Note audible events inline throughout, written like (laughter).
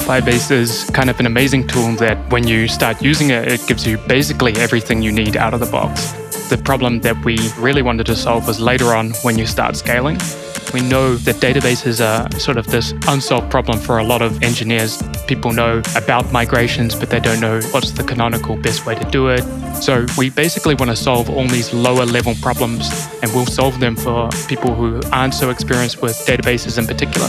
Firebase is kind of an amazing tool that when you start using it, it gives you basically everything you need out of the box. The problem that we really wanted to solve was later on when you start scaling. We know that databases are sort of this unsolved problem for a lot of engineers. People know about migrations, but they don't know what's the canonical best way to do it. So we basically want to solve all these lower level problems, and we'll solve them for people who aren't so experienced with databases in particular.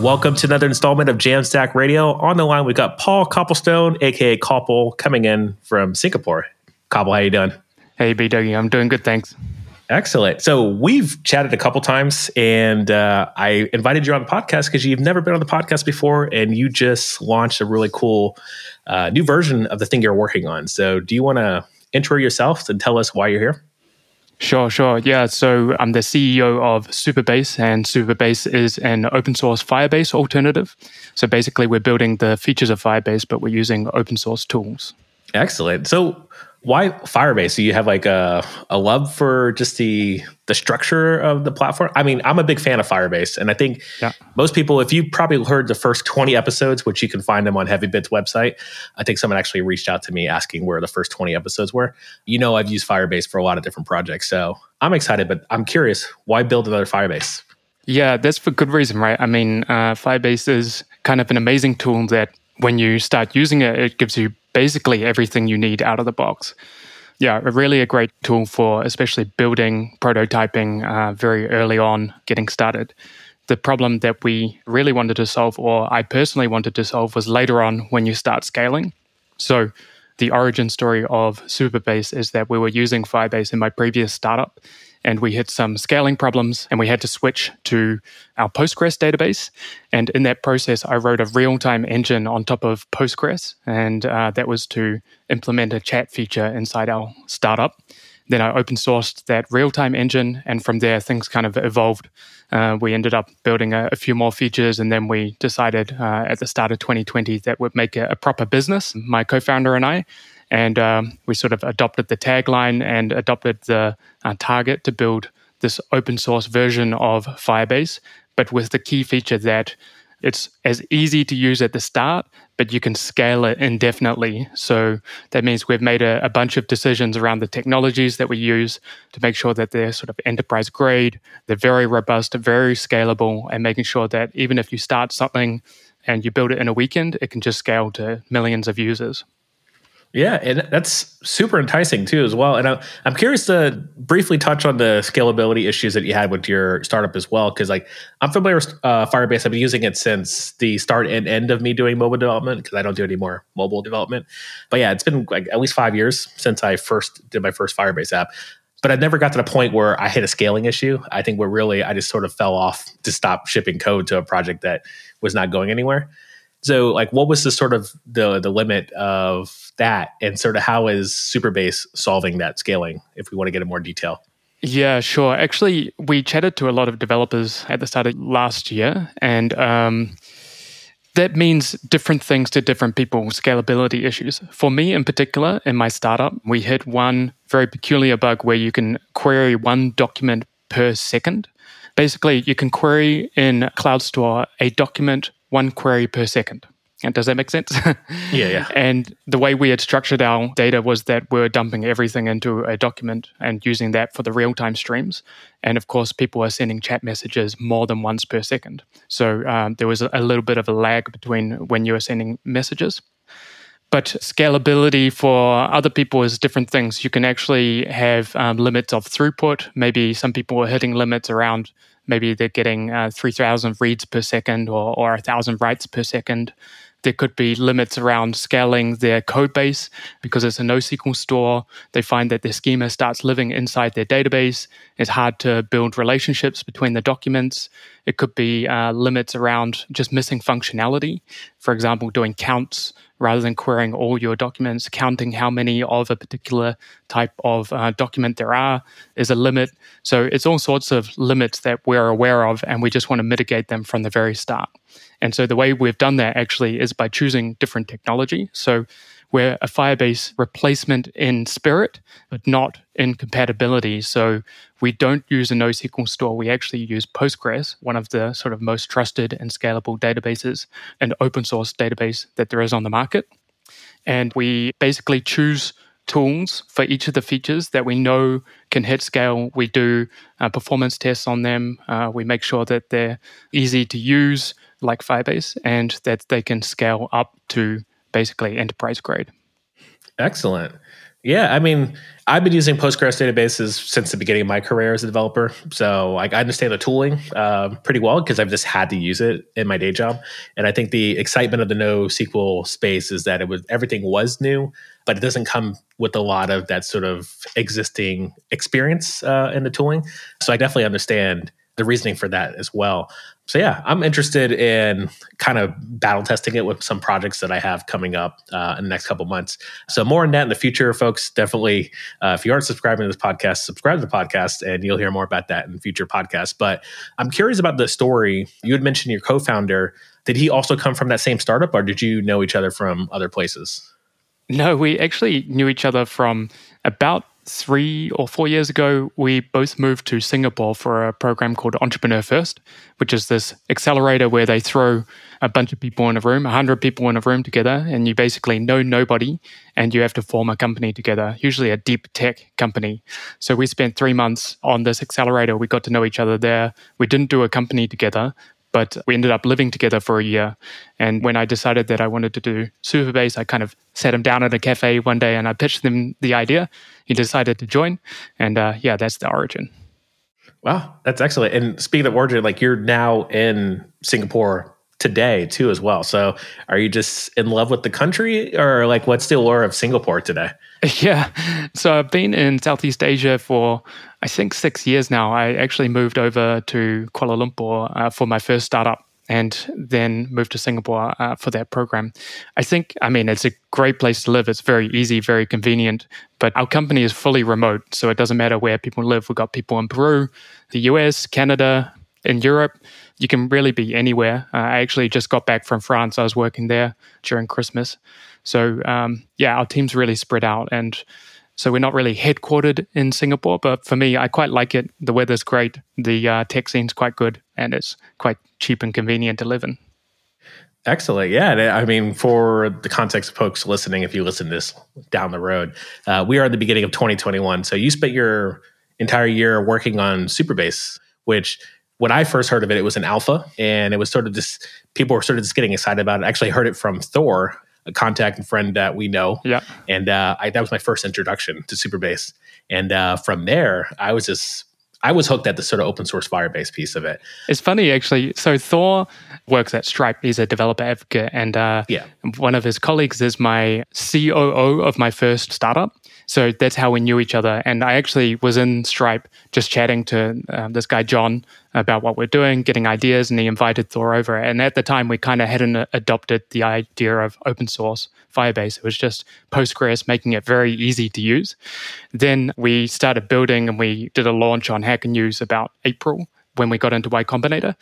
Welcome to another installment of Jamstack Radio. On the line, we've got Paul Copplestone, aka Copple, coming in from Singapore. Copple, how you doing? Hey, B Dougie, I'm doing good, thanks. Excellent. So we've chatted a couple times, and uh, I invited you on the podcast because you've never been on the podcast before, and you just launched a really cool uh, new version of the thing you're working on. So, do you want to intro yourself and tell us why you're here? Sure, sure. Yeah. So I'm the CEO of Supabase, and Supabase is an open source Firebase alternative. So basically, we're building the features of Firebase, but we're using open source tools. Excellent. So why Firebase? Do you have like a, a love for just the the structure of the platform? I mean, I'm a big fan of Firebase, and I think yeah. most people, if you probably heard the first 20 episodes, which you can find them on HeavyBit's website, I think someone actually reached out to me asking where the first 20 episodes were. You know, I've used Firebase for a lot of different projects, so I'm excited, but I'm curious, why build another Firebase? Yeah, that's for good reason, right? I mean, uh, Firebase is kind of an amazing tool that when you start using it, it gives you basically everything you need out of the box. Yeah, really a great tool for especially building, prototyping uh, very early on, getting started. The problem that we really wanted to solve, or I personally wanted to solve, was later on when you start scaling. So, the origin story of Supabase is that we were using Firebase in my previous startup and we hit some scaling problems and we had to switch to our Postgres database. And in that process, I wrote a real time engine on top of Postgres, and uh, that was to implement a chat feature inside our startup. Then I open sourced that real time engine, and from there, things kind of evolved. Uh, we ended up building a, a, few more features, and then we decided uh, at the start of 2020 that would make a, a proper business, my co founder and I. And um, we sort of adopted the tagline and adopted the uh, target to build this open source version of Firebase, but with the key feature that it's as easy to use at the start, but you can scale it indefinitely. So that means we've made a, a, bunch of decisions around the technologies that we use to make sure that they're sort of enterprise grade, they're very robust, very scalable, and making sure that even if you start something and you build it in a weekend, it can just scale to millions of users. Yeah, and that's super enticing too, as well. And I'm, I'm curious to briefly touch on the scalability issues that you had with your startup as well, because like I'm familiar with uh, Firebase. I've been using it since the start and end of me doing mobile development because I don't do any more mobile development. But yeah, it's been like at least five years since I first did my first Firebase app. But I never got to the point where I hit a scaling issue. I think where really I just sort of fell off to stop shipping code to a project that was not going anywhere. So, like, what was the sort of the the limit of that, and sort of how is Supabase solving that scaling? If we want to get in more detail. Yeah, sure. Actually, we chatted to a lot of developers at the start of last year, and um, that means different things to different people, scalability issues. For me in particular, in my startup, we hit one very peculiar bug where you can query one document per second. Basically, you can query in CloudStor a document one query per second. And does that make sense? yeah, yeah. (laughs) And the way we had structured our data was that we're dumping everything into a document and using that for the real time streams. And of course, people are sending chat messages more than once per second. So um, there was a little bit of a lag between when you were sending messages. But scalability for other people is different things. You can actually have um, limits of throughput. Maybe some people are hitting limits around maybe they're getting uh, 3,000 reads per second or, or 1,000 writes per second. There could be limits around scaling their code base because it's a NoSQL store. They find that their schema starts living inside their database. It's hard to build relationships between the documents. It could be uh, limits around just missing functionality. For example, doing counts rather than querying all your documents, counting how many of a particular type of uh, document there are is a limit. So it's all sorts of limits that we're aware of, and we just want to mitigate them from the very start. And so the way we've done that actually is by choosing different technology. So we're a Firebase replacement in spirit, but not in compatibility. So we don't use a NoSQL store. We actually use Postgres, one of the sort of most trusted and scalable databases, and open source database that there is on the market. And we basically choose tools for each of the features that we know can hit scale. We do uh, performance tests on them. Uh, we make sure that they're easy to use, like Firebase, and that they can scale up to basically enterprise grade. Excellent. Yeah, I mean, I've been using Postgres databases since the beginning of my career as a developer. So I understand the tooling uh, pretty well because I've just had to use it in my day job. And I think the excitement of the NoSQL space is that it was everything was new, but it doesn't come with a lot of that sort of existing experience uh, in the tooling. So I definitely understand the reasoning for that as well. So yeah, I'm interested in kind of battle testing it with some projects that I have coming up uh, in the next couple months. So more on that in the future, folks. Definitely, uh, if you aren't subscribing to this podcast, subscribe to the podcast, and you'll hear more about that in future podcasts. But I'm curious about the story. You had mentioned your co-founder. Did he also come from that same startup, or did you know each other from other places? No, we actually knew each other from about three or four years ago, we both moved to Singapore for a program called Entrepreneur First, which is this accelerator where they throw a bunch of people in a room, 100 people in a room together, and you basically know nobody and you have to form a company together, usually a deep tech company. So we spent three months on this accelerator. We got to know each other there. We didn't do a company together, but we ended up living together for a year. And when I decided that I wanted to do Supabase, I kind of sat him down at a cafe one day and I pitched him the idea. He decided to join. And uh, yeah, that's the origin. Wow, that's excellent. And speaking of origin, like you're now in Singapore today too, as well. So are you just in love with the country or like what's the allure of Singapore today? (laughs) Yeah. So I've been in Southeast Asia for I think six years now. I actually moved over to Kuala Lumpur uh, for my first startup and then moved to Singapore uh, for that program. I think, I mean, it's a great place to live. It's very easy, very convenient, but our company is fully remote. So it doesn't matter where people live. We've got people in Peru, the US, Canada, in Europe. You can really be anywhere. Uh, I actually just got back from France. I was working there during Christmas. So, um, yeah, our team's really spread out. And so we're not really headquartered in Singapore, but for me, I quite like it. The weather's great, the uh, tech scene's quite good, and it's quite cheap and convenient to live in. Excellent. Yeah. I mean, for the context of folks listening, if you listen to this down the road, uh, we are at the beginning of 2021. So you spent your entire year working on Supabase, which when I first heard of it, it was an alpha and it was sort of just people were sort of just getting excited about it. I actually heard it from Thor, a contact and friend that we know. Yeah. And uh, I, that was my first introduction to Supabase, And uh, from there, I was just I was hooked at the sort of open source Firebase piece of it. It's funny actually. So Thor works at Stripe. He's a developer advocate, and uh, yeah, one of his colleagues is my COO of my first startup. So that's how we knew each other. And I actually was in Stripe just chatting to um, this guy, John, about what we're doing, getting ideas, and he invited Thor over. And at the time, we kind of hadn't adopted the idea of open source Firebase. It was just Postgres, making it very easy to use. Then we started building and we did a launch on Hacker News about April when we got into Y Combinator.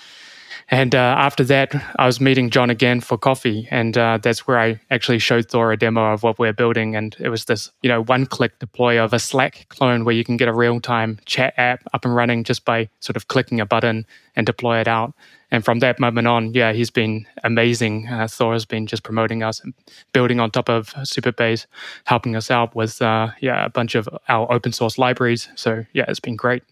And uh, after that, I was meeting John again for coffee, and uh, that's where I actually showed Thor a demo of what we're building. And it was this, you know, one-click deploy of a Slack clone where you can get a real-time chat app up and running just by sort of clicking a button and deploy it out. And from that moment on, yeah, he's been amazing. Uh, Thor has been just promoting us and building on top of Supabase, helping us out with uh, yeah a bunch of our open source libraries. So yeah, it's been great.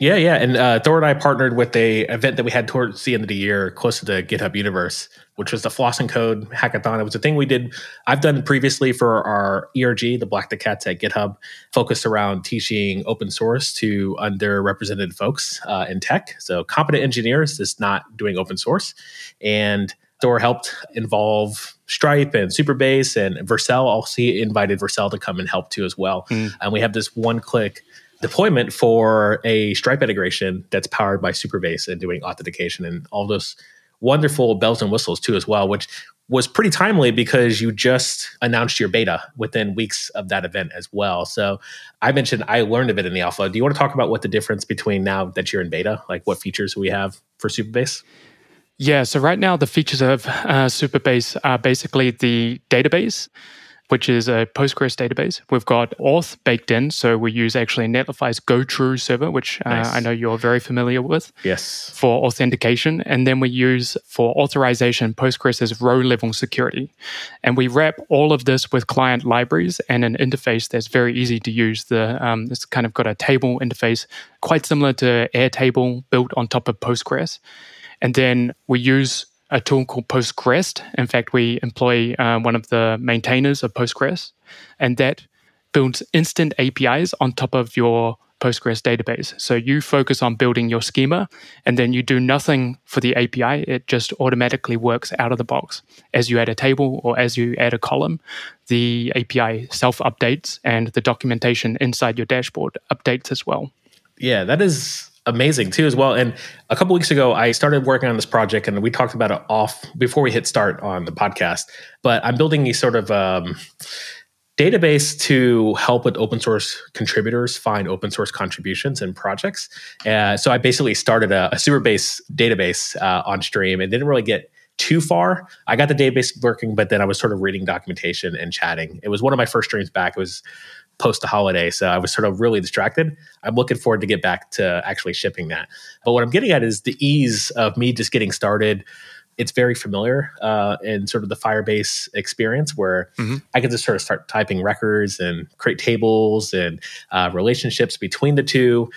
Yeah, yeah. And uh, Thor and I partnered with a event that we had towards the end of the year, close to the GitHub Universe, which was the Floss and Code Hackathon. It was a thing we did. I've done previously for our ERG, the Blacktocats at GitHub, focused around teaching open source to underrepresented folks uh, in tech. So competent engineers is not doing open source, and Thor helped involve Stripe and Supabase and Vercel. Also invited Vercel to come and help too as well. Mm. And we have this one click deployment for a Stripe integration that's powered by Supabase and doing authentication and all those wonderful bells and whistles too as well, which was pretty timely because you just announced your beta within weeks of that event as well. So I mentioned I learned of it in the alpha. Do you want to talk about what the difference between now that you're in beta, like what features we have for Supabase? Yeah, so right now the features of uh, Supabase are basically the database which is a Postgres database. We've got auth baked in, so we use actually Netlify's GoTrue server, which uh, I know you're very familiar with. Yes. For authentication, and then we use for authorization Postgres's row level security, and we wrap all of this with client libraries and an interface that's very easy to use. The um, it's kind of got a table interface, quite similar to Airtable, built on top of Postgres, and then we use a tool called PostgREST. In fact, we employ uh, one of the maintainers of PostgREST, and that builds instant APIs on top of your Postgres database. So you focus on building your schema, and then you do nothing for the API. It just automatically works out of the box. As you add a table or as you add a column, the API self updates, and the documentation inside your dashboard updates as well. Yeah, that is amazing too as well and a couple weeks ago i started working on this project and we talked about it off before we hit start on the podcast but i'm building a sort of um, database to help with open source contributors find open source contributions and projects uh, so i basically started a, a Supabase database uh, on stream and didn't really get too far. I got the database working, but then I was sort of reading documentation and chatting. It was one of my first streams back. It was post a holiday. So I was sort of really distracted. I'm looking forward to get back to actually shipping that. But what I'm getting at is the ease of me just getting started. It's very familiar uh, in sort of the Firebase experience where mm-hmm. I can just sort of start typing records and create tables and uh, relationships between the two.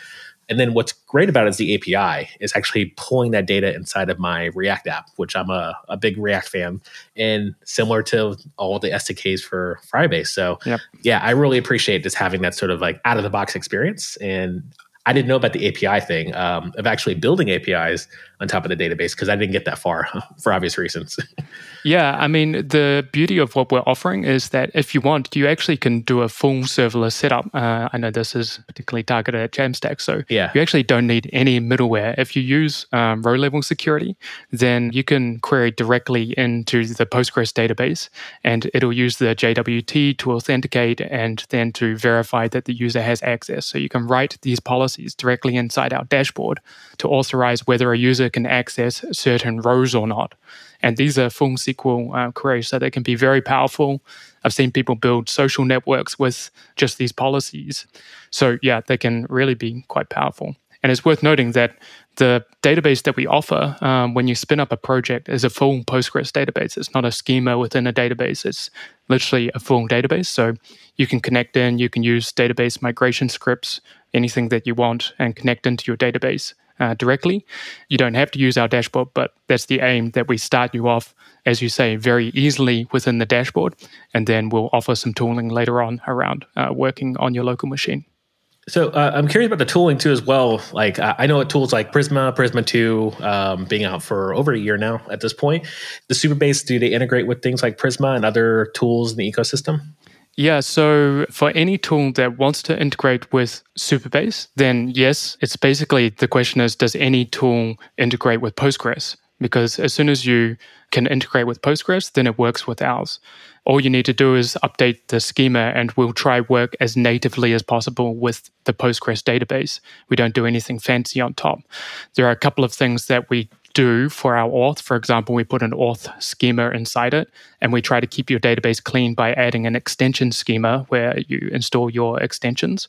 And then what's great about it is the API is actually pulling that data inside of my React app, which I'm a, a big React fan, and similar to all the SDKs for Firebase. So yep. yeah, I really appreciate just having that sort of like out of the box experience. And I didn't know about the API thing um, of actually building APIs on top of the database because I didn't get that far (laughs) for obvious reasons. (laughs) yeah, I mean, the beauty of what we're offering is that if you want, you actually can do a full serverless setup. Uh, I know this is particularly targeted at Jamstack, so yeah. you actually don't need any middleware. If you use um, row level security, then you can query directly into the Postgres database and it'll use the JWT to authenticate and then to verify that the user has access. So you can write these policies directly inside our dashboard to authorize whether a user can access certain rows or not. And these are full SQL uh, queries, so they can be very powerful. I've seen people build social networks with just these policies. So, yeah, they can really be quite powerful. And it's worth noting that the database that we offer um, when you spin up a project is a full Postgres database. It's not a schema within a database, it's literally a full database. So you can connect in, you can use database migration scripts, anything that you want, and connect into your database uh, directly. You don't have to use our dashboard, but that's the aim that we start you off, as you say, very easily within the dashboard. And then we'll offer some tooling later on around uh, working on your local machine. So uh, I'm curious about the tooling too, as well. Like I know tools like Prisma, Prisma Two, um, being out for over a year now at this point. The Supabase, do they integrate with things like Prisma and other tools in the ecosystem? Yeah, so for any tool that wants to integrate with Supabase, then yes, it's basically the question is does any tool integrate with Postgres? Because as soon as you can integrate with Postgres, then it works with ours. All you need to do is update the schema and we'll try work as natively as possible with the Postgres database. We don't do anything fancy on top. There are a couple of things that we do for our auth. For example, we put an auth schema inside it, and we try to keep your database clean by adding an extension schema where you install your extensions.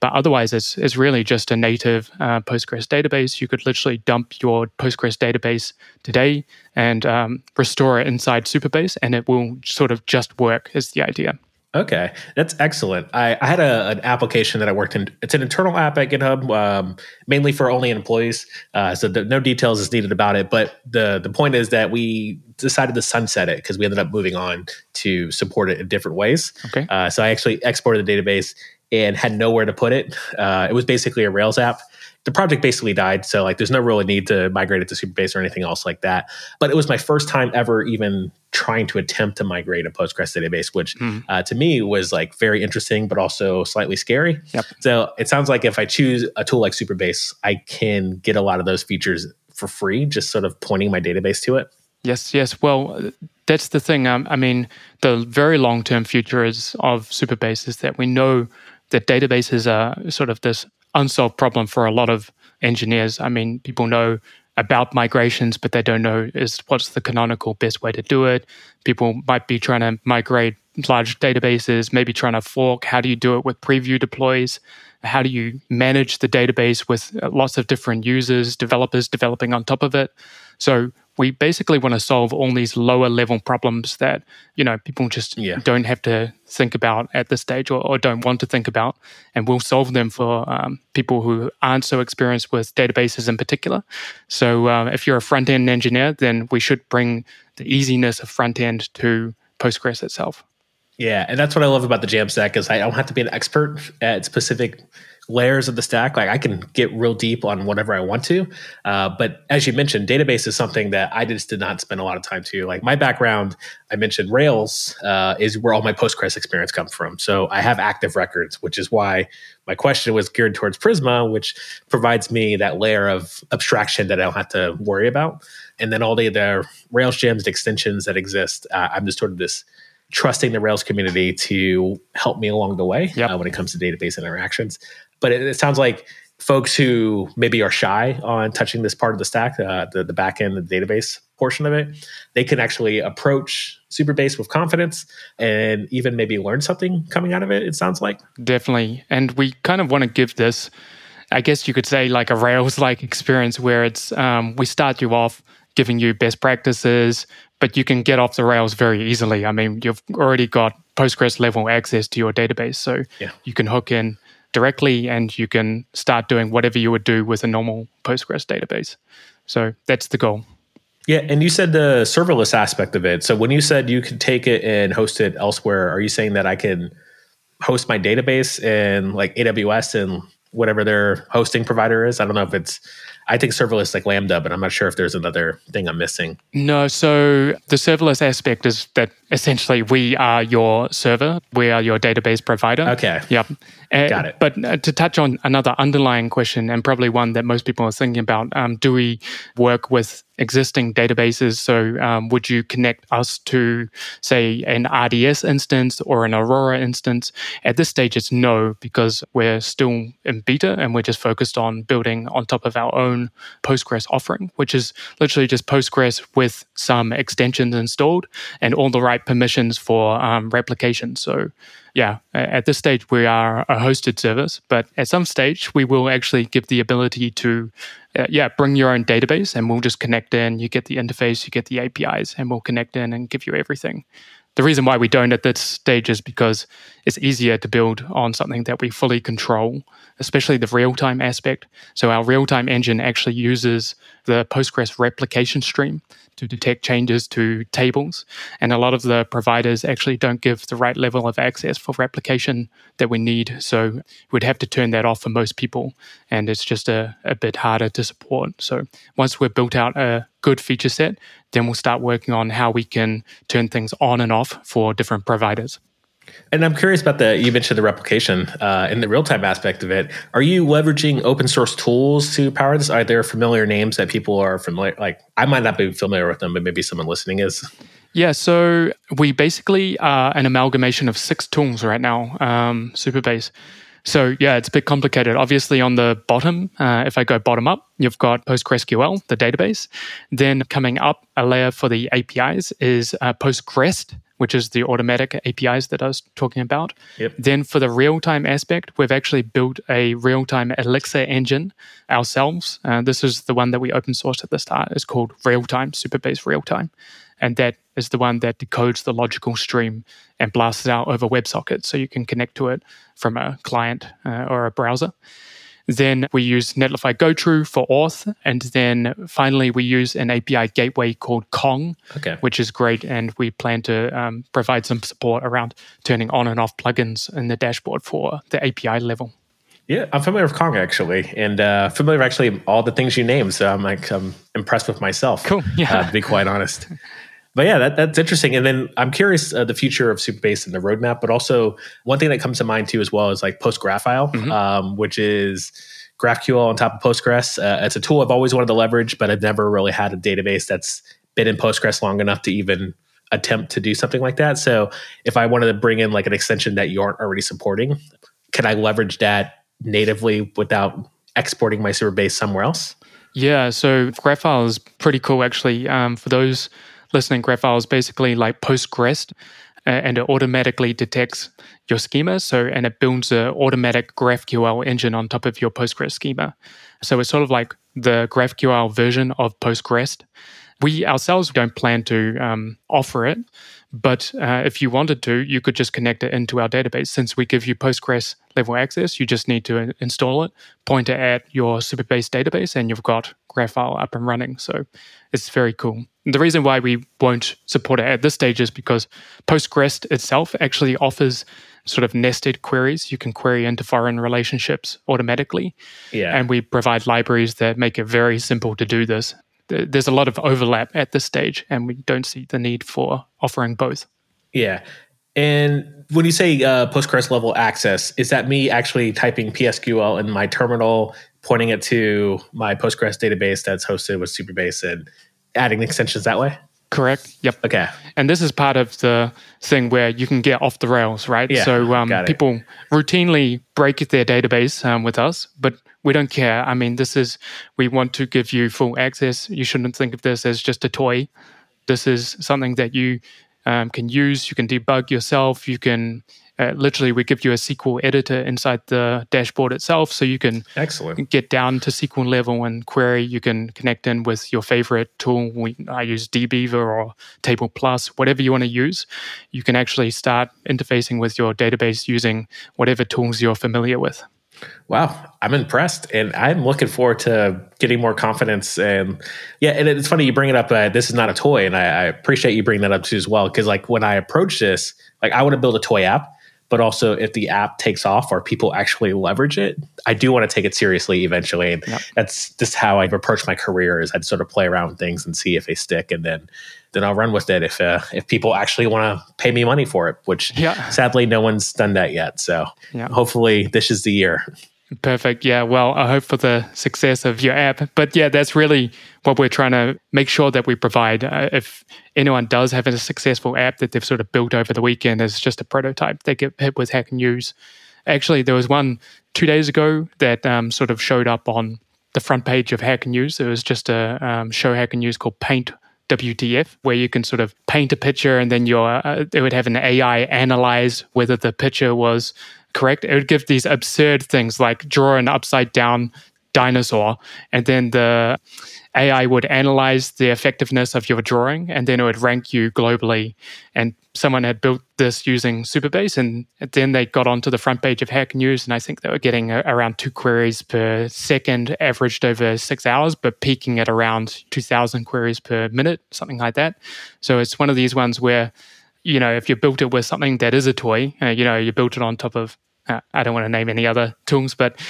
But otherwise, it's, it's really just a native uh, Postgres database. You could literally dump your Postgres database today and um, restore it inside Supabase, and it will sort of just work, is the idea. Okay, that's excellent. I, I had a, an application that I worked in. It's an internal app at GitHub, um, mainly for only employees. Uh, so the, no details is needed about it. But the the point is that we decided to sunset it because we ended up moving on to support it in different ways. Okay. Uh, so I actually exported the database and had nowhere to put it. Uh, it was basically a Rails app the project basically died. So like there's no real need to migrate it to Supabase or anything else like that. But it was my first time ever even trying to attempt to migrate a Postgres database, which mm. uh, to me was like very interesting, but also slightly scary. Yep. So it sounds like if I choose a tool like Supabase, I can get a lot of those features for free, just sort of pointing my database to it. Yes, yes. Well, that's the thing. Um, I mean, the very long term future is of Supabase is that we know that databases are sort of this unsolved problem for a lot of engineers. I mean, people know about migrations, but they don't know is what's the canonical best way to do it. People might be trying to migrate large databases, maybe trying to fork. How do you do it with preview deploys? How do you manage the database with lots of different users, developers developing on top of it? So we basically want to solve all these lower level problems that you know people just yeah. don't have to think about at this stage or, or, don't want to think about. And we'll solve them for um, people who aren't so experienced with databases in particular. So uh, if you're a front end engineer then we should bring the easiness of front end to postgres itself. Yeah and that's what i love about the jamstack is i don't have to be an expert at specific layers of the stack. Like I can get real deep on whatever I want to. Uh, but as you mentioned, database is something that I just did not spend a lot of time to. Like my background, I mentioned Rails uh, is where all my Postgres experience comes from. So I have active records, which is why my question was geared towards Prisma, which provides me that layer of abstraction that I don't have to worry about. And then all the, the Rails gems and extensions that exist, uh, I'm just sort of this trusting the Rails community to help me along the way yep. uh, when it comes to database interactions. But it, it, sounds like folks who maybe are shy on touching this part of the stack, uh, the, the back end, the database portion of it, they can actually approach Supabase with confidence and even maybe learn something coming out of it, it sounds like. Definitely. And we kind of want to give this, I guess you could say, like a Rails like experience where it's um, we start you off giving you best practices, but you can get off the rails very easily. I mean, you've already got Postgres level access to your database, so yeah. you can hook in directly and you can start doing whatever you would do with a normal Postgres database. So that's the goal. Yeah, and you said the serverless aspect of it. So when you said you could take it and host it elsewhere, are you saying that I can host my database in like AWS and whatever their hosting provider is? I don't know if it's I think serverless like Lambda, but I'm not sure if there's another thing I'm missing. No, so the serverless aspect is that essentially we are your server, we are your database provider. Okay. Yep. Uh, Got it. But uh, to touch on another underlying question, and probably one that most people are thinking about, um, do we work with existing databases? So, um, would you connect us to, say, an RDS instance or an Aurora instance? At this stage, it's no, because we're still in beta and we're just focused on building on top of our own Postgres offering, which is literally just Postgres with some extensions installed and all the right permissions for um, replication. So, yeah, at this stage, we are a hosted service, but at some stage, we will actually give the ability to, uh, yeah, bring your own database and we'll just connect in. You get the interface, you get the APIs, and we'll connect in and give you everything. The reason why we don't at this stage is because it's easier to build on something that we fully control, especially the real time aspect. So, our real time engine actually uses the Postgres replication stream to detect changes to tables. And a lot of the providers actually don't give the right level of access for replication that we need. So we'd have to turn that off for most people. And it's just a, a bit harder to support. So once we've built out a good feature set, then we'll start working on how we can turn things on and off for different providers. And I'm curious about the you mentioned the replication uh, and the real time aspect of it. Are you leveraging open source tools to power this? Are there familiar names that people are familiar? Like I might not be familiar with them, but maybe someone listening is. Yeah, so we basically are an amalgamation of six tools right now, um, Supabase. So yeah, it's a bit complicated. Obviously, on the bottom, uh, if I go bottom up, you've got PostgreSQL, the database. Then coming up a layer for the APIs is uh, PostgREST, which is the automatic APIs that I was talking about. Yep. Then for the real time aspect, we've actually built a real time Elixir engine ourselves. Uh, this is the one that we open sourced at the start. It's called Real Time, Supabase Real Time. And that is the one that decodes the logical stream and blasts it out over WebSockets so you can connect to it from a client uh, or a browser. Then we use Netlify GoTrue for auth. And then finally, we use an API gateway called Kong, okay. which is great. And we plan to um, provide some support around turning on and off plugins in the dashboard for the API level. Yeah, I'm familiar with Kong actually, and uh, familiar with actually all the things you named. So I'm like, I'm impressed with myself. Cool. Yeah. Uh, to be quite honest. (laughs) but yeah, that, that's interesting. And then I'm curious uh, the future of Supabase and the roadmap, but also one thing that comes to mind too as well is like PostGraphile, mm-hmm. um, which is GraphQL on top of Postgres. Uh, it's a tool I've always wanted to leverage, but I've never really had a database that's been in Postgres long enough to even attempt to do something like that. So if I wanted to bring in like an extension that you aren't already supporting, can I leverage that natively without exporting my Supabase somewhere else? Yeah, so GraphFile is pretty cool actually. Um, for those listening, GraphFile is basically like PostgREST and it automatically detects your schema. So, and it builds an automatic GraphQL engine on top of your Postgres schema. So it's sort of like the GraphQL version of PostgREST. We ourselves don't plan to um, offer it, but uh, if you wanted to, you could just connect it into our database. Since we give you Postgres level access, you just need to install it, point it at your Supabase database, and you've got GraphFile up and running. So it's very cool. And the reason why we won't support it at this stage is because PostgREST itself actually offers sort of nested queries. You can query into foreign relationships automatically. Yeah. And we provide libraries that make it very simple to do this there's a lot of overlap at this stage, and we don't see the need for offering both. Yeah. And when you say uh, Postgres level access, is that me actually typing PSQL in my terminal, pointing it to my Postgres database that's hosted with Supabase, and adding extensions that way? Correct. Yep. Okay. And this is part of the thing where you can get off the rails, right? Yeah, so um, people routinely break their database um, with us, but we don't care. I mean, this is, we want to give you full access. You shouldn't think of this as just a toy. This is something that you um, can use. You can debug yourself. You can uh, literally, we give you a SQL editor inside the dashboard itself, so you can excellent get down to SQL level and query. You can connect in with your favorite tool. We, I use dbeaver or Table Plus, whatever you want to use. You can actually start interfacing with your database using whatever tools you're familiar with. Wow, I'm impressed, and I'm looking forward to getting more confidence. And yeah, and it's funny you bring it up. Uh, this is not a toy, and I, I appreciate you bringing that up too as well. Because like when I approach this, like I want to build a toy app, but also if the app takes off or people actually leverage it, I do want to take it seriously eventually. And yep. that's just how I've approached my career is I'd sort of play around with things and see if they stick and then then I'll run with it if uh, if people actually want to pay me money for it, which yeah. sadly no one's done that yet. So yeah. hopefully this is the year. Perfect. Yeah. Well, I hope for the success of your app. But yeah, that's really what we're trying to make sure that we provide. Uh, if anyone does have a successful app that they've sort of built over the weekend as just a prototype, they get hit with Hacker News. Actually, there was one two days ago that um, sort of showed up on the front page of Hacker News. It was just a um, show Hacker News called Paint WTF, where you can sort of paint a picture and then your uh, it would have an AI analyze whether the picture was correct, it would give these absurd things like draw an upside down dinosaur, and then the AI would analyze the effectiveness of your drawing, and then it would rank you globally. And someone had built this using Supabase, and then they got onto the front page of Hacker News, and I think they were getting around two queries per second, averaged over six hours, but peaking at around 2,000 queries per minute, something like that. So it's one of these ones where you know, if you built it with something that is a toy, uh, you know, you built it on top of uh, I don't want to name any other tools, but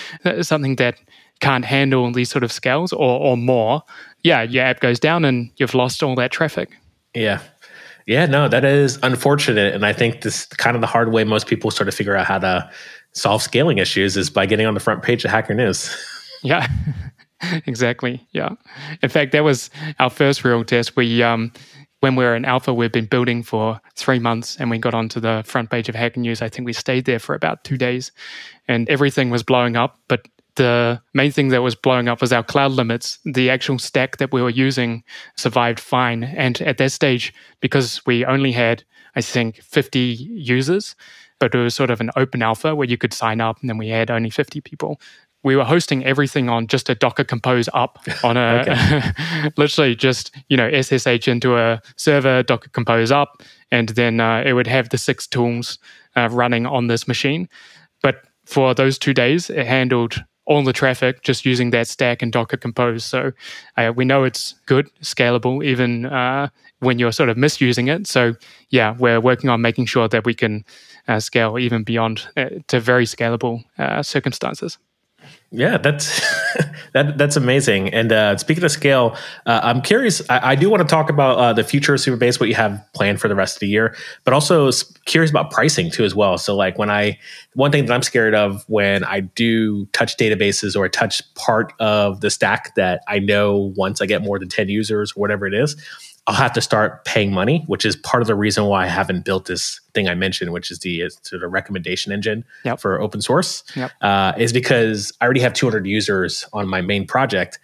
something that can't handle these sort of scales or, or more, yeah, your app goes down and you've lost all that traffic. Yeah. Yeah, no, that is unfortunate. And I think this kind of the hard way most people sort of figure out how to solve scaling issues is by getting on the front page of Hacker News. (laughs) Yeah. (laughs) exactly. Yeah. In fact, that was our first real test. We um when we were in alpha, we've been building for three months and we got onto the front page of Hacker News. I think we stayed there for about two days and everything was blowing up. But the main thing that was blowing up was our cloud limits. The actual stack that we were using survived fine. And at that stage, because we only had, I think, 50 users, but it was sort of an open alpha where you could sign up and then we had only 50 people we were hosting everything on just a Docker Compose up on a (laughs) (laughs) literally just you know SSH into a server, Docker Compose up, and then uh, it would have the six tools uh, running on this machine. But for those two days, it handled all the traffic just using that stack and Docker Compose. So uh, we know it's good, scalable, even uh, when you're sort of misusing it. So yeah, we're working on making sure that we can uh, scale even beyond uh, to very scalable circumstances. Yeah, that's (laughs) that that's amazing. And uh, speaking of scale, uh, I'm curious. I, I, do want to talk about uh, the future of Supabase, what you have planned for the rest of the year, but also curious about pricing too as well. So, like when I one thing that I'm scared of when I do touch databases or touch part of the stack that I know once I get more than ten users or whatever it is, I'll have to start paying money, which is part of the reason why I haven't built this thing I mentioned, which is the sort of recommendation engine Yep. for open source. Yep. Uh, is because I already have 200 users on my main project.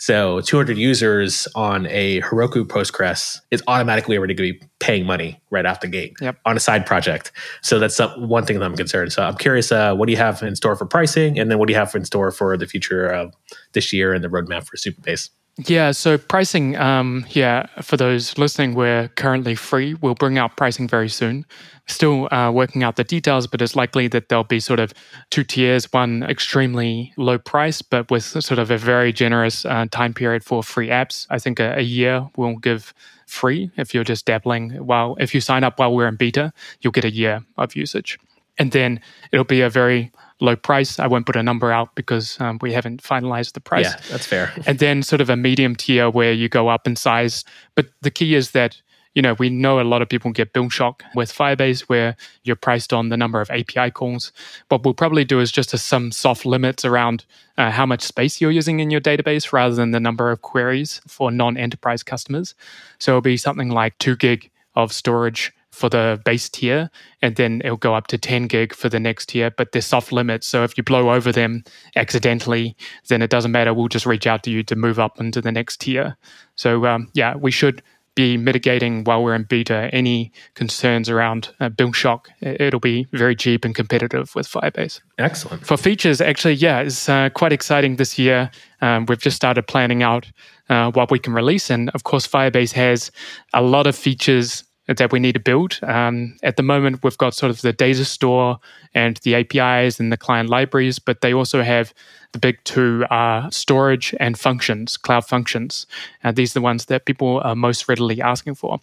So 200 users on a Heroku Postgres is automatically already going to be paying money right off the gate Yep. on a side project. So that's one thing that I'm concerned. So I'm curious, uh, what do you have in store for pricing, and then what do you have in store for the future of this year and the roadmap for Supabase? Yeah, so pricing, um, yeah, for those listening, we're currently free. We'll bring out pricing very soon. Still uh, working out the details, but it's likely that there'll be sort of two tiers one extremely low price, but with sort of a very generous uh, time period for free apps. I think a, a year will give free if you're just dabbling. While if you sign up while we're in beta, you'll get a year of usage. And then it'll be a very low price. I won't put a number out because um, we haven't finalized the price Yeah, that's fair. and then sort of a medium tier where you go up in size. But the key is that you know we know a lot of people get bill shock with Firebase, where you're priced on the number of API calls. What we'll probably do is just some soft limits around uh, how much space you're using in your database, rather than the number of queries for non-enterprise customers. So it'll be something like two gig of storage for the base tier, and then it'll go up to 10 gig for the next tier. But they're soft limits. So if you blow over them accidentally, then it doesn't matter. We'll just reach out to you to move up into the next tier. So um, yeah, we should be mitigating while we're in beta any concerns around uh, bill shock. It'll be very cheap and competitive with Firebase. Excellent. For features, actually, yeah, it's uh, quite exciting this year. Um, we've just started planning out uh, what we can release. And of course, Firebase has a lot of features that we need to build. Um, at the moment, we've got sort of the data store and the APIs and the client libraries, but they also have the big two are storage and functions, cloud functions. And these are the ones that people are most readily asking for.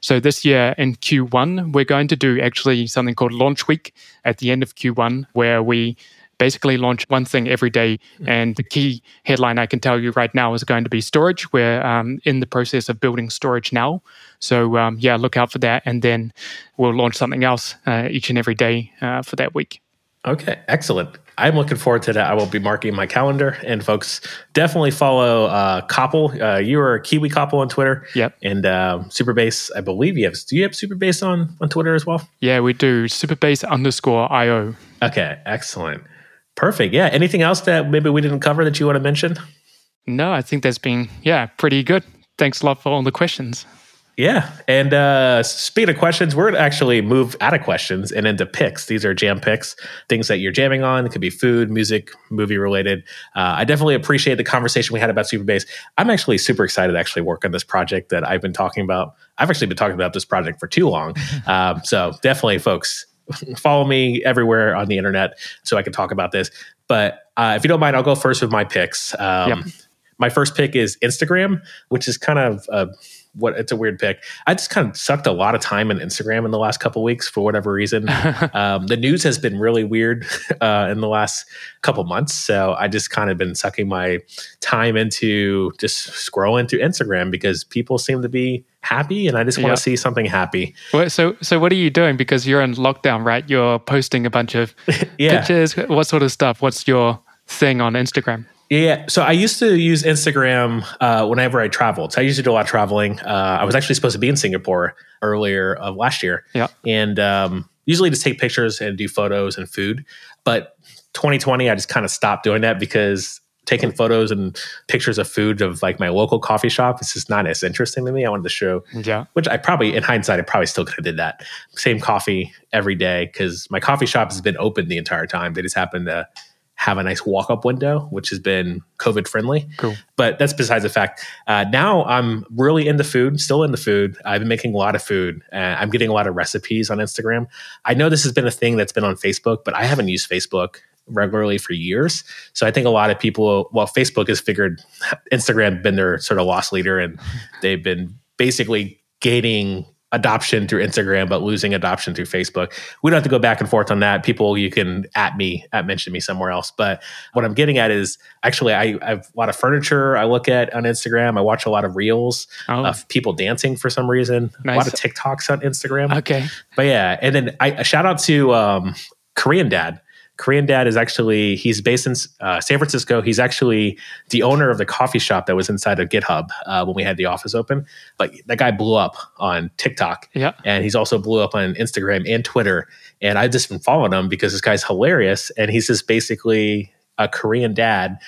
So this year in Q1, we're going to do actually something called Launch Week at the end of Q1, where we basically launch one thing every day. And the key headline I can tell you right now is going to be storage. We're um, in the process of building storage now. So um, yeah, look out for that. And then we'll launch something else uh, each and every day uh, for that week. Okay, excellent. I'm looking forward to that. I will be marking my calendar, and folks definitely follow uh, Copple. Uh, you are a Kiwi Copple on Twitter. Yep. And uh, Supabase, I believe you have. Do you have Supabase on on Twitter as well? Yeah, we do supabase underscore IO. Okay, excellent, perfect. Yeah. Anything else that maybe we didn't cover that you want to mention? No, I think that's been, yeah, pretty good. Thanks a lot for all the questions. Yeah. And uh, speaking of questions, we're going to actually move out of questions and into picks. These are jam picks, things that you're jamming on. It could be food, music, movie related. Uh, I definitely appreciate the conversation we had about Supabase. I'm actually super excited to actually work on this project that I've been talking about. I've actually been talking about this project for too long. (laughs) um, so definitely, folks, (laughs) follow me everywhere on the internet so I can talk about this. But uh, if you don't mind, I'll go first with my picks. Um, Yep. My first pick is Instagram, which is kind of uh, what it's a weird pick. I just kind of sucked a lot of time in Instagram in the last couple weeks for whatever reason. (laughs) um, the news has been really weird (laughs) uh, in the last couple months, so I just kind of been sucking my time into just scrolling through Instagram because people seem to be happy, and I just want Yeah. to see something happy. Well, so, so what are you doing? Because you're in lockdown, right? You're posting a bunch of (laughs) Yeah. pictures. What sort of stuff? What's your thing on Instagram? Yeah, so I used to use Instagram uh, whenever I traveled. So I used to do a lot of traveling. Uh, I was actually supposed to be in Singapore earlier of last year, Yeah. and um, usually just take pictures and do photos and food. But 2020, I just kind of stopped doing that because taking photos and pictures of food of like my local coffee shop is just not as interesting to me. I wanted to show Yeah. which I probably, in hindsight, I probably still could have did that. Same coffee every day because my coffee shop has been open the entire time. They just happened to have a nice walk up window, which has been COVID friendly. Cool. But that's besides the fact. Uh, now I'm really into food, still into food. I've been making a lot of food. Uh, I'm getting a lot of recipes on Instagram. I know this has been a thing that's been on Facebook, but I haven't used Facebook regularly for years. So I think a lot of people, well, Facebook has figured Instagram been their sort of loss leader and they've been basically gaining adoption through Instagram, but losing adoption through Facebook. We don't have to go back and forth on that. People, you can at me, at mention me somewhere else. But what I'm getting at is actually, I, I have a lot of furniture I look at on Instagram. I watch a lot of reels Oh, of people dancing for some reason. A lot of TikToks on Instagram. okay. But yeah, and then I a shout out to um, Korean Dad Korean Dad is actually he's based in uh, San Francisco. He's actually the owner of the coffee shop that was inside of GitHub uh, when we had the office open. But that guy blew up on TikTok, yeah, and he's also blew up on Instagram and Twitter. And I've just been following him because this guy's hilarious, and he's just basically a Korean dad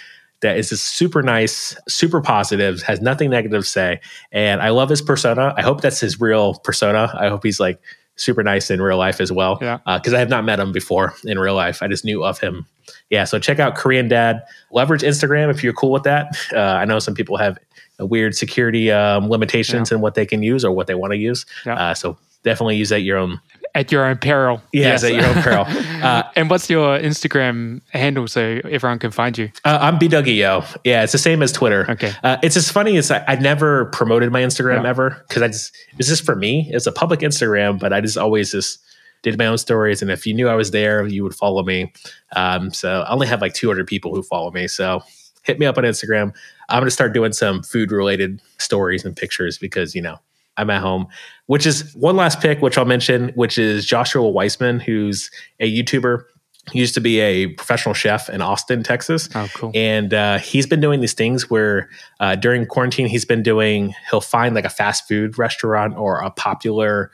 that is just super nice, super positive, has nothing negative to say. And I love his persona. I hope that's his real persona. I hope he's like super nice in real life as well. Yeah. Because uh, I have not met him before in real life. I just knew of him. Yeah. So check out Korean Dad. Leverage Instagram if you're cool with that. Uh, I know some people have weird security um, limitations yeah. in what they can use or what they want to use. Yeah. Uh, so definitely use at your own at your own peril. Yes, yes. at your own peril. (laughs) Uh, and what's your Instagram handle so everyone can find you? Uh, I'm bdougieyo. Yeah, it's the same as Twitter. Okay. Uh, it's as funny as I, I never promoted my Instagram yeah. ever because I just it's just for me. It's a public Instagram, but I just always just did my own stories. And if you knew I was there, you would follow me. Um, so I only have like 200 people who follow me. So hit me up on Instagram. I'm going to start doing some food related stories and pictures because, you know, I'm at home, which is one last pick, which I'll mention, which is Joshua Weissman, who's a YouTuber. He used to be a professional chef in Austin, Texas. Oh, cool. And uh, he's been doing these things where uh, during quarantine, he's been doing, he'll find like a fast food restaurant or a popular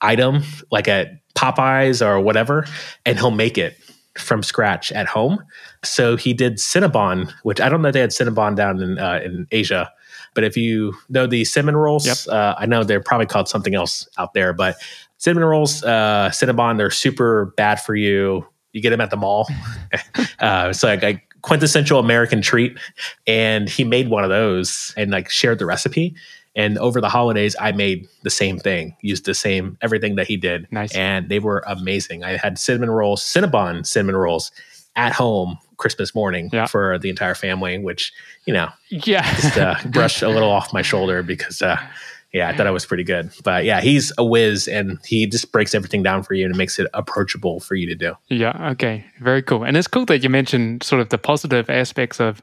item, like at Popeyes or whatever, and he'll make it from scratch at home. So he did Cinnabon, which I don't know if they had Cinnabon down in uh, in Asia, but if you know the cinnamon rolls, yep. uh, I know they're probably called something else out there, but cinnamon rolls, uh, Cinnabon, they're super bad for you. You get them at the mall. (laughs) (laughs) uh, it's like a quintessential American treat. And he made one of those and like shared the recipe. And over the holidays, I made the same thing, used the same everything that he did. Nice. And they were amazing. I had cinnamon rolls, Cinnabon cinnamon rolls at home Christmas morning yeah. for the entire family, which, you know, yeah, just uh, (laughs) brushed a little off my shoulder because, uh, yeah, I thought I was pretty good. But yeah, he's a whiz and he just breaks everything down for you and makes it approachable for you to do. Yeah. Okay. Very cool. And it's cool that you mentioned sort of the positive aspects of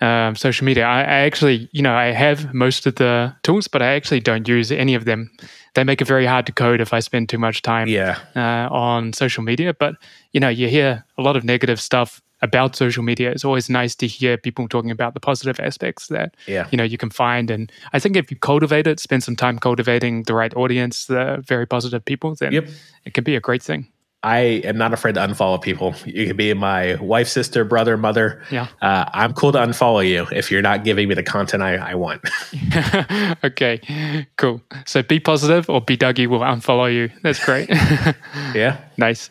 um, social media. I, I, actually, you know, I have most of the tools, but I actually don't use any of them. They make it very hard to code if I spend too much time yeah. uh, on social media. But, you know, you hear a lot of negative stuff about social media it's always nice to hear people talking about the positive aspects that yeah. you know you can find and i think if you cultivate it spend some time cultivating the right audience the very positive people then yep. it can be a great thing I am not afraid to unfollow people. You can be my wife, sister, brother, mother. Yeah. Uh, I'm cool to unfollow you if you're not giving me the content I, I want. (laughs) (laughs) okay, cool. So be positive or bDougie will unfollow you. That's great. (laughs) yeah. Nice.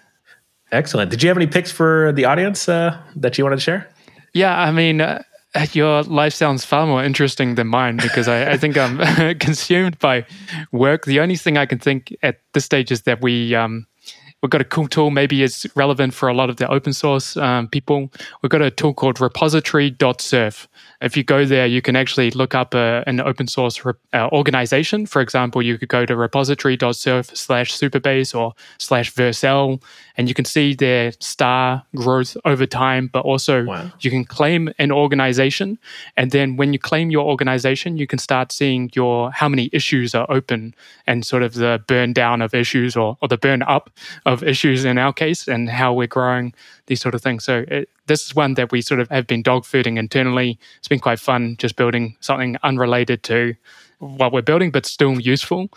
Excellent. Did you have any picks for the audience uh, that you wanted to share? Yeah, I mean, uh, your life sounds far more interesting than mine because I, I think I'm (laughs) consumed by work. The only thing I can think at this stage is that we um, we've got a cool tool. Maybe it's relevant for a lot of the open source um, people. We've got a tool called repository.surf. If you go there, you can actually look up a, an open source re- uh, organization. For example, you could go to repository.surf slash supabase or slash Vercel, and you can see their star growth over time, but also wow. you can claim an organization. And then when you claim your organization, you can start seeing your how many issues are open and sort of the burn down of issues or, or the burn up of issues in our case and how we're growing these sort of things. So it, this is one that we sort of have been dogfooding internally. It's been quite fun just building something unrelated to what we're building, but still useful.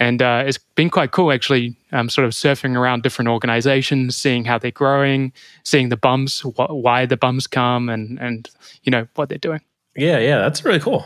And uh, it's been quite cool actually, um, sort of surfing around different organizations, seeing how they're growing, seeing the bums, wh- why the bums come, and and you know what they're doing. Yeah, yeah, that's really cool.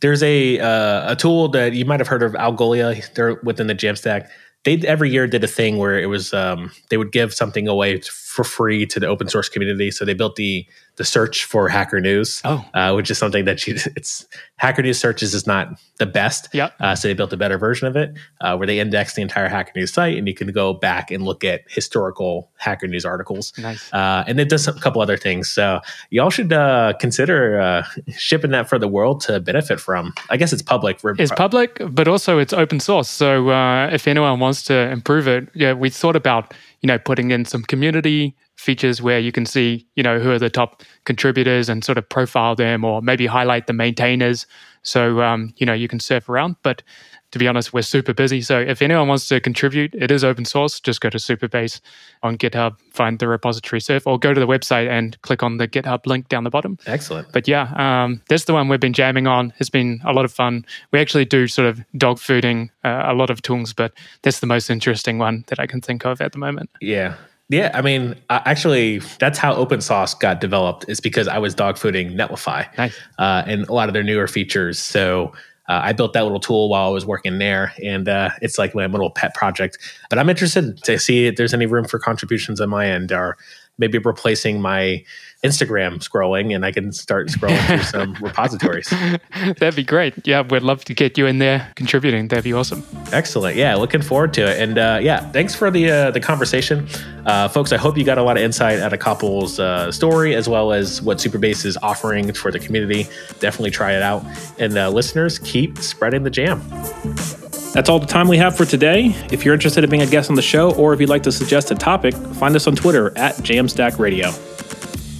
There's a uh, a tool that you might have heard of, Algolia. They're within the Jamstack. They every year did a thing where it was um, they would give something away for free to the open source community. So they built the the search for Hacker News, oh. uh, which is something that you it's Hacker News searches is not the best. Yeah. Uh, so they built a better version of it uh, where they index the entire Hacker News site, and you can go back and look at historical Hacker News articles. Nice. Uh, and it does a couple other things. So y'all should uh, consider uh, shipping that for the world to benefit from. I guess it's public. It's public, but also it's open source. So if anyone wants to improve it, yeah, we thought about you know putting in some community features where you can see, you know, who are the top contributors and sort of profile them or maybe highlight the maintainers. So, um, you know, you can surf around. But to be honest, we're super busy. So if anyone wants to contribute, it is open source. Just go to Supabase on GitHub, find the repository surf, or go to the website and click on the GitHub link down the bottom. Excellent. But yeah, um, that's the one we've been jamming on. It's been a lot of fun. We actually do sort of dog fooding uh, a lot of tools, but that's the most interesting one that I can think of at the moment. Yeah. Yeah, I mean, uh, actually, that's how Open Sauced got developed. Is because I was dog fooding Netlify nice. uh, and a lot of their newer features. So uh, I built that little tool while I was working there, and uh, it's like my little pet project. But I'm interested to see if there's any room for contributions on my end, or maybe replacing my Instagram scrolling and I can start scrolling through (laughs) some repositories. That'd be great. Yeah, we'd love to get you in there contributing. That'd be awesome. Excellent. Yeah, looking forward to it. And uh, yeah, thanks for the uh, the conversation, uh, folks. I hope you got a lot of insight out of Copple's uh, story as well as what Supabase is offering for the community. Definitely try it out. And uh, listeners, keep spreading the jam. That's all the time we have for today. If you're interested in being a guest on the show, or if you'd like to suggest a topic, find us on Twitter at Jamstack Radio.